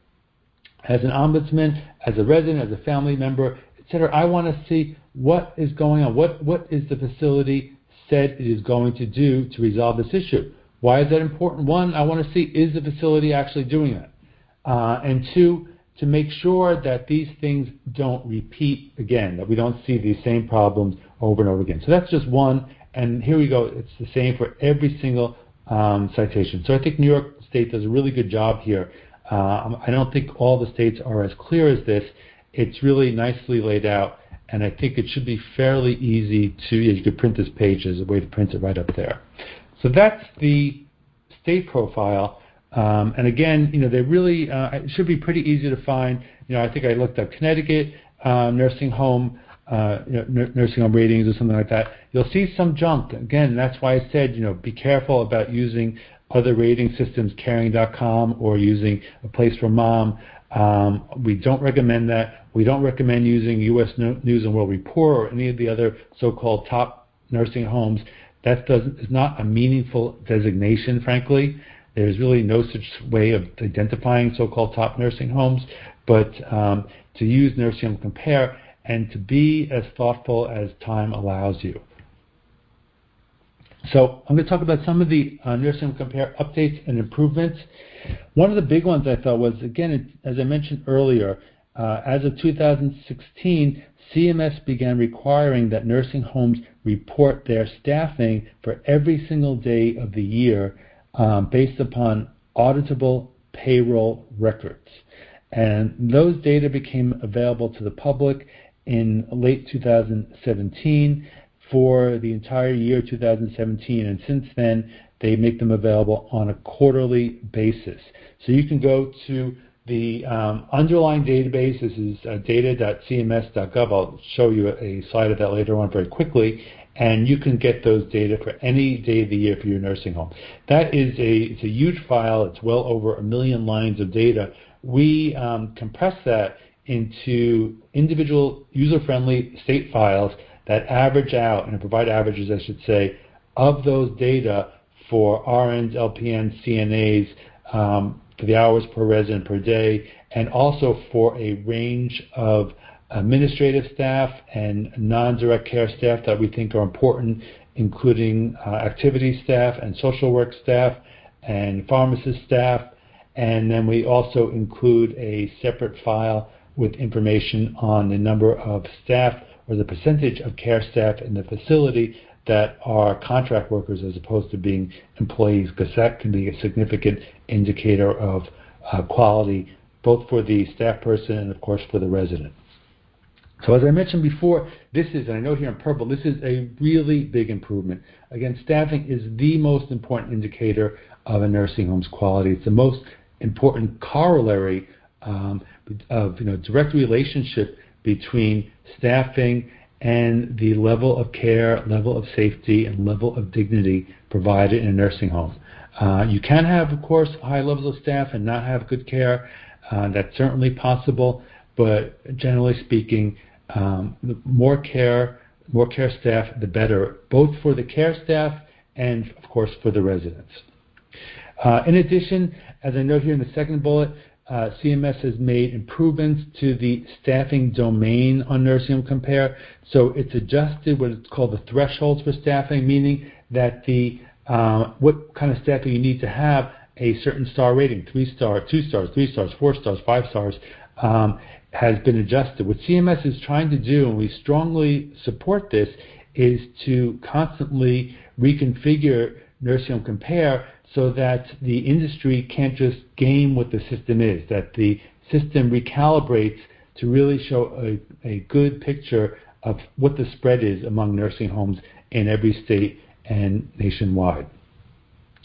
as an ombudsman, as a resident, as a family member, etc. I want to see what is going on. What what is the facility said it is going to do to resolve this issue? Why is that important? One, I want to see is the facility actually doing that, uh, and two, to make sure that these things don't repeat again, that we don't see these same problems over and over again. So that's just one. And here we go. It's the same for every single um, citation. So I think New York State does a really good job here. Uh, I don't think all the states are as clear as this. It's really nicely laid out, and I think it should be fairly easy to. You could print this page as a way to print it right up there. So that's the state profile. Um, and again, you know, they really uh, it should be pretty easy to find. You know, I think I looked up Connecticut uh, nursing home, uh, you know, nursing home ratings or something like that. You'll see some junk. Again, that's why I said, you know, be careful about using other rating systems, Caring.com or using a place for mom. Um, we don't recommend that. We don't recommend using U.S. News and World Report or any of the other so-called top nursing homes. That does, is not a meaningful designation, frankly. There's really no such way of identifying so-called top nursing homes, but um, to use Nursing Home Compare and to be as thoughtful as time allows you. So I'm going to talk about some of the uh, Nursing Compare updates and improvements. One of the big ones I thought was, again, as I mentioned earlier, uh, as of 2016, CMS began requiring that nursing homes report their staffing for every single day of the year um, based upon auditable payroll records. And those data became available to the public in late 2017 for the entire year 2017. And since then, they make them available on a quarterly basis. So you can go to the um, underlying database. This is uh, data.cms.gov. I'll show you a slide of that later on very quickly and you can get those data for any day of the year for your nursing home. That is a it's a huge file. It's well over a million lines of data. We um, compress that into individual user-friendly state files that average out and provide averages, I should say, of those data for RNs, LPNs, CNAs, um, for the hours per resident per day, and also for a range of administrative staff and non-direct care staff that we think are important, including uh, activity staff and social work staff and pharmacist staff. And then we also include a separate file with information on the number of staff or the percentage of care staff in the facility that are contract workers as opposed to being employees, because that can be a significant indicator of uh, quality, both for the staff person and, of course, for the resident. So as I mentioned before, this is, and I know here in purple, this is a really big improvement. Again, staffing is the most important indicator of a nursing home's quality. It's the most important corollary um, of you know direct relationship between staffing and the level of care, level of safety, and level of dignity provided in a nursing home. Uh, you can have, of course, high levels of staff and not have good care. Uh, that's certainly possible, but generally speaking, um, the more care, more care staff, the better, both for the care staff and, of course, for the residents. Uh, in addition, as I note here in the second bullet, uh, CMS has made improvements to the staffing domain on Nursing Compare. So it's adjusted what it's called the thresholds for staffing, meaning that the uh, what kind of staffing you need to have a certain star rating, three star, two stars, three stars, four stars, five stars, um, has been adjusted. What CMS is trying to do, and we strongly support this, is to constantly reconfigure Nursing Compare so that the industry can't just game what the system is, that the system recalibrates to really show a, a good picture of what the spread is among nursing homes in every state and nationwide.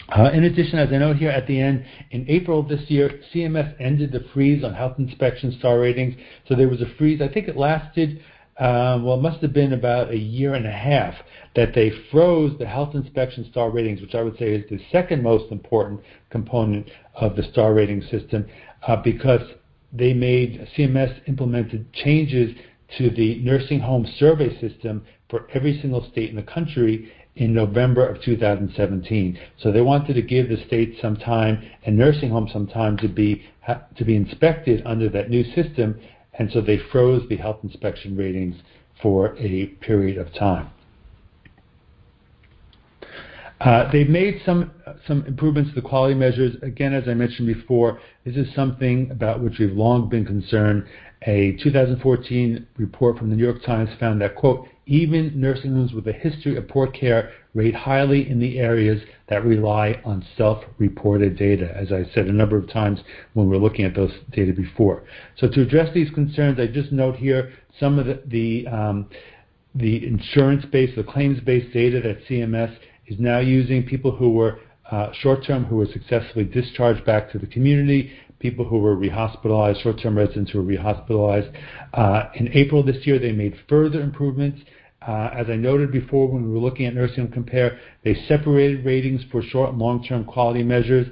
Uh, in addition, as I note here at the end, in April of this year, CMS ended the freeze on health inspection star ratings. So there was a freeze. I think it lasted, uh, well, it must have been about a year and a half that they froze the health inspection star ratings, which I would say is the second most important component of the star rating system, uh, because they made CMS implemented changes to the nursing home survey system for every single state in the country in November of 2017. So they wanted to give the states some time and nursing homes some time to be to be inspected under that new system, and so they froze the health inspection ratings for a period of time. Uh, they've made some some improvements to the quality measures. Again, as I mentioned before, this is something about which we've long been concerned. A 2014 report from the New York Times found that, quote, even nursing homes with a history of poor care rate highly in the areas that rely on self-reported data, as I said a number of times when we were looking at those data before. So to address these concerns, I just note here some of the, the, um, the insurance-based, the claims-based data that CMS is now using people who were uh, short-term who were successfully discharged back to the community, people who were rehospitalized, short-term residents who were rehospitalized. Uh, in April this year, they made further improvements. Uh, as I noted before when we were looking at Nursing Home Compare, they separated ratings for short and long-term quality measures.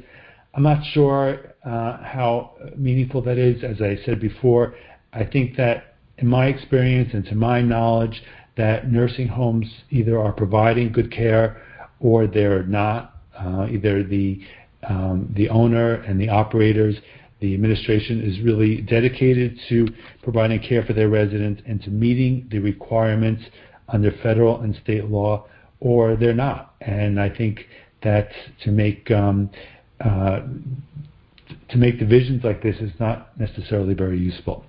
I'm not sure uh, how meaningful that is. As I said before, I think that in my experience and to my knowledge, that nursing homes either are providing good care or they're not. Uh, either the um, the owner and the operators, the administration is really dedicated to providing care for their residents and to meeting the requirements under federal and state law, or they're not. And I think that to make um, uh, to make divisions like this is not necessarily very useful.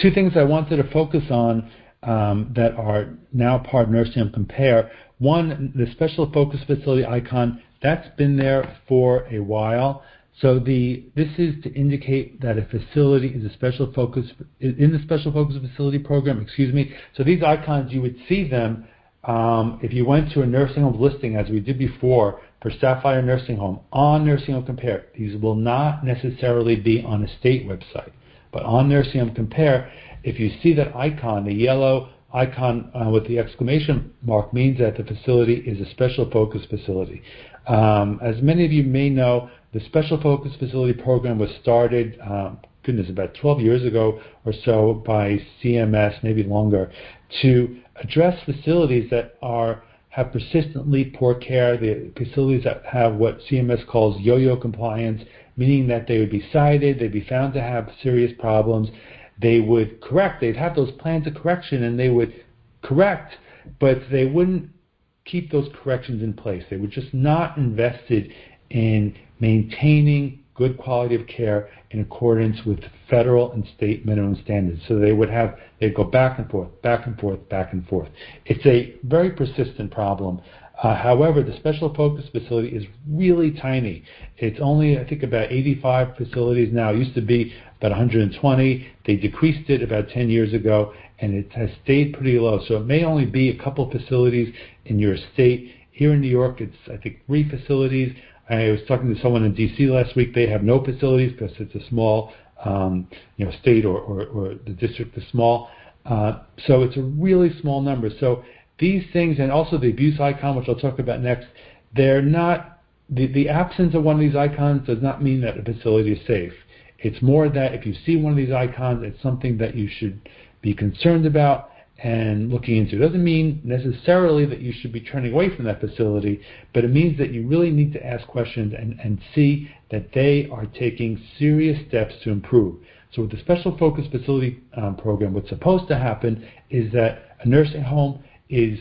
Two things I wanted to focus on um, that are now part of Nursing Compare. One, the special focus facility icon, that's been there for a while. So the this is to indicate that a facility is a special focus in the special focus facility program. Excuse me. So these icons you would see them um, if you went to a nursing home listing, as we did before for Sapphire Nursing Home on Nursing Home Compare. These will not necessarily be on a state website, but on Nursing Home Compare, if you see that icon, the yellow icon uh, with the exclamation mark means that the facility is a special focus facility. Um, as many of you may know, the Special Focus Facility Program was started, um, goodness, about 12 years ago or so by CMS, maybe longer, to address facilities that are have persistently poor care, the facilities that have what CMS calls yo-yo compliance, meaning that they would be cited, they'd be found to have serious problems, they would correct, they'd have those plans of correction and they would correct, but they wouldn't keep those corrections in place. They were just not invested in maintaining good quality of care in accordance with federal and state minimum standards. So they would have they go back and forth, back and forth, back and forth. It's a very persistent problem. Uh, however, the special focus facility is really tiny. It's only, I think, about 85 facilities now. It used to be about 120. They decreased it about 10 years ago, and it has stayed pretty low. So it may only be a couple facilities in your state. Here in New York, it's, I think, three facilities. I was talking to someone in D.C. last week. They have no facilities because it's a small um, you know, state or, or, or, the district is small. Uh, so it's a really small number. So these things, and also the abuse icon, which I'll talk about next, they're not, the, the absence of one of these icons does not mean that a facility is safe. It's more that if you see one of these icons, it's something that you should be concerned about and looking into. It doesn't mean necessarily that you should be turning away from that facility, but it means that you really need to ask questions and, and see that they are taking serious steps to improve. So with the Special Focus Facility um, Program, what's supposed to happen is that a nursing home is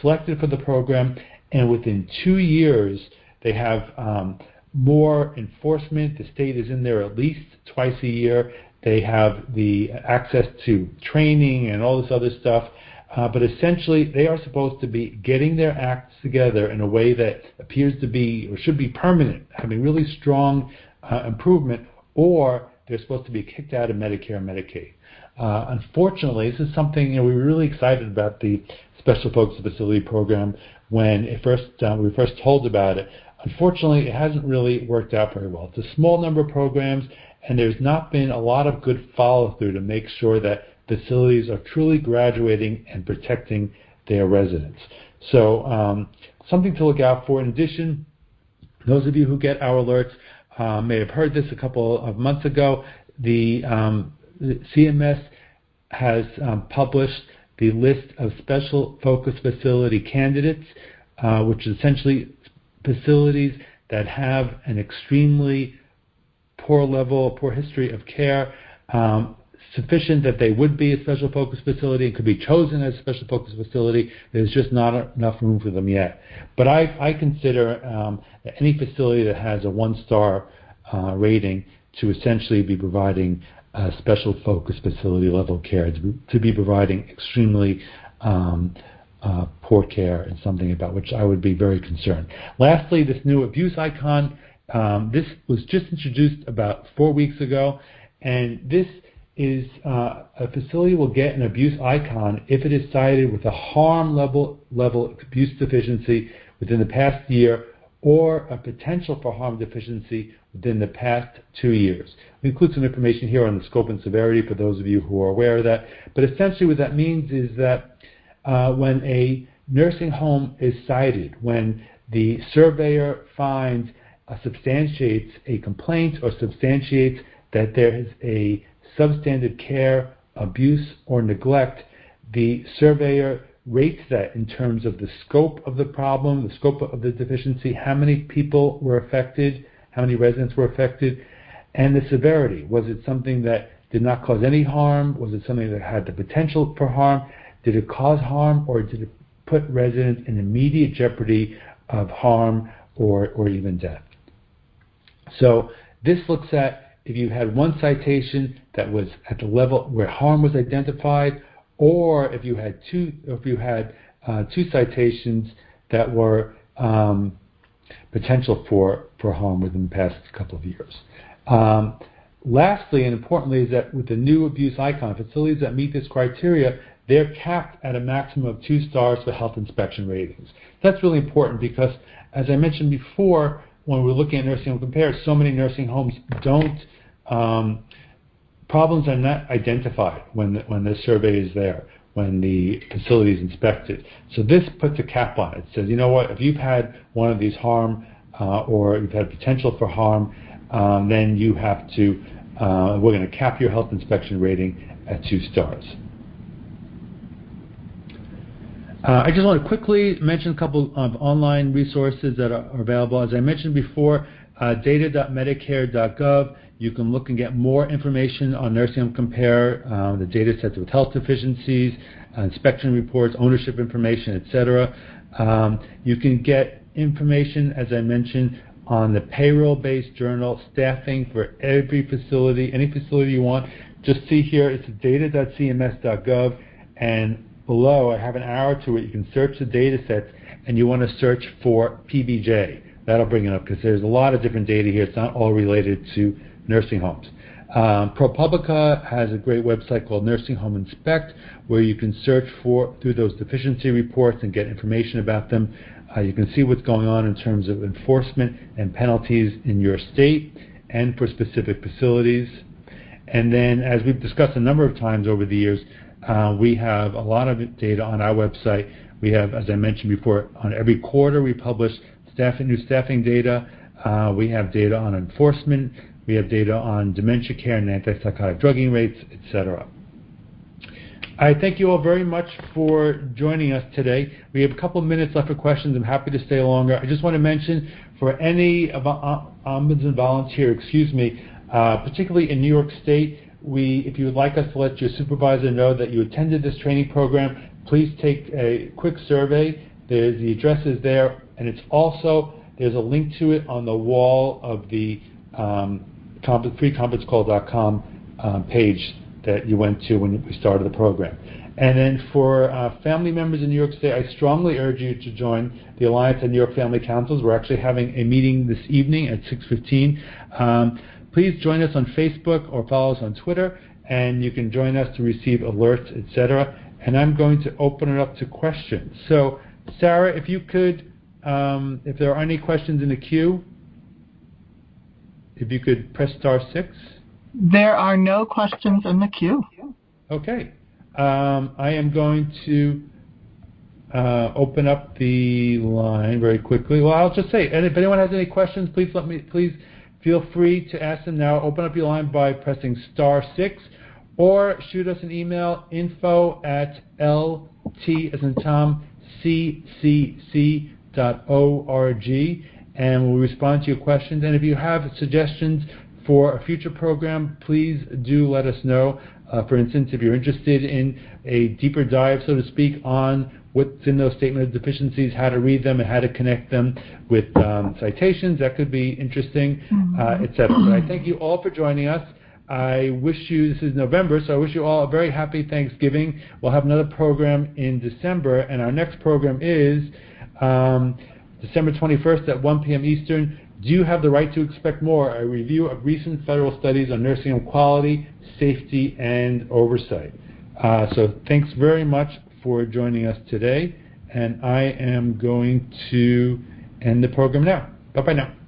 selected for the program, and within two years, they have um, more enforcement. The state is in there at least twice a year. They have the access to training and all this other stuff. Uh, but essentially, they are supposed to be getting their acts together in a way that appears to be or should be permanent, having really strong uh, improvement, or they're supposed to be kicked out of Medicare and Medicaid. Uh, unfortunately, this is something you know, we were really excited about the Special Focus Facility Program when it first uh, we were first told about it. Unfortunately, it hasn't really worked out very well. It's a small number of programs, and there's not been a lot of good follow through to make sure that facilities are truly graduating and protecting their residents. So, um, something to look out for. In addition, those of you who get our alerts uh, may have heard this a couple of months ago. The, um, the CMS has um, published the list of special focus facility candidates, uh, which is essentially facilities that have an extremely poor level, poor history of care, um, sufficient that they would be a special focus facility and could be chosen as a special focus facility. There's just not enough room for them yet. But I, I consider um, any facility that has a one-star uh, rating to essentially be providing a special focus facility level care, to be, to be providing extremely um, uh, poor care and something about which I would be very concerned. Lastly, this new abuse icon um, this was just introduced about four weeks ago, and this is uh, a facility will get an abuse icon if it is cited with a harm level level abuse deficiency within the past year or a potential for harm deficiency within the past two years. We include some information here on the scope and severity for those of you who are aware of that. But essentially, what that means is that uh, when a nursing home is cited, when the surveyor finds substantiates a complaint or substantiates that there is a substandard care, abuse, or neglect, the surveyor rates that in terms of the scope of the problem, the scope of the deficiency, how many people were affected, how many residents were affected, and the severity. Was it something that did not cause any harm? Was it something that had the potential for harm? Did it cause harm, or did it put residents in immediate jeopardy of harm or, or even death? So this looks at if you had one citation that was at the level where harm was identified, or if you had two, if you had uh, two citations that were um, potential for, for harm within the past couple of years. Um, lastly, and importantly, is that with the new abuse icon, facilities that meet this criteria, they're capped at a maximum of two stars for health inspection ratings. That's really important because, as I mentioned before, when we're looking at nursing home compare, so many nursing homes don't, um, problems are not identified when the, when the survey is there, when the facility is inspected. So this puts a cap on it. It says, you know what, if you've had one of these harm uh, or you've had potential for harm, um, then you have to, uh, we're going to cap your health inspection rating at two stars. Uh, I just want to quickly mention a couple of online resources that are available. As I mentioned before, uh, data.medicare.gov. You can look and get more information on Nursing Home Compare, uh, the data sets with health deficiencies, uh, inspection reports, ownership information, etc. Um, you can get information, as I mentioned, on the payroll-based journal, staffing for every facility, any facility you want. Just see here, it's data.cms.gov, and below I have an arrow to it. You can search the data sets, and you want to search for PBJ. That'll bring it up because there's a lot of different data here. It's not all related to nursing homes. Um, ProPublica has a great website called Nursing Home Inspect, where you can search for through those deficiency reports and get information about them. Uh, you can see what's going on in terms of enforcement and penalties in your state and for specific facilities. And then, as we've discussed a number of times over the years, we have a lot of data on our website. We have, as I mentioned before, on every quarter we publish new staffing data. Uh, we have data on enforcement. We have data on dementia care and antipsychotic drugging rates, etc. I thank you all very much for joining us today. We have a couple of minutes left for questions. I'm happy to stay longer. I just want to mention for any ombudsman volunteer, excuse me, uh, particularly in New York State, we, if you would like us to let your supervisor know that you attended this training program, please take a quick survey. There's the address is there, and it's also there's a link to it on the wall of the um, freeconferencecall.com um, page that you went to when we started the program. And then for uh, family members in New York State, I strongly urge you to join the Alliance of New York Family Councils. We're actually having a meeting this evening at 6.15. Um, please join us on Facebook or follow us on Twitter, and you can join us to receive alerts, etc. And I'm going to open it up to questions. So, Sarah, if you could, um, if there are any questions in the queue, if you could press star six. There are no questions in the queue. Okay. Um, I am going to uh, open up the line very quickly. Well, I'll just say, and if anyone has any questions, please let me. Please feel free to ask them now. Open up your line by pressing star six, or shoot us an email info at lt as in Tom ccc dot org and we'll respond to your questions. And if you have suggestions for a future program, please do let us know. Uh, for instance, if you're interested in a deeper dive, so to speak, on what's in those statement of deficiencies, how to read them, and how to connect them with um, citations, that could be interesting, uh, etc. But I thank you all for joining us. I wish you, this is November, so I wish you all a very happy Thanksgiving. We'll have another program in December, and our next program is um, December 21st at 1 p.m. Eastern. Do you have the right to expect more? A review of recent federal studies on nursing home quality, safety, and oversight. Uh, so thanks very much for joining us today, and I am going to end the program now. Bye bye now.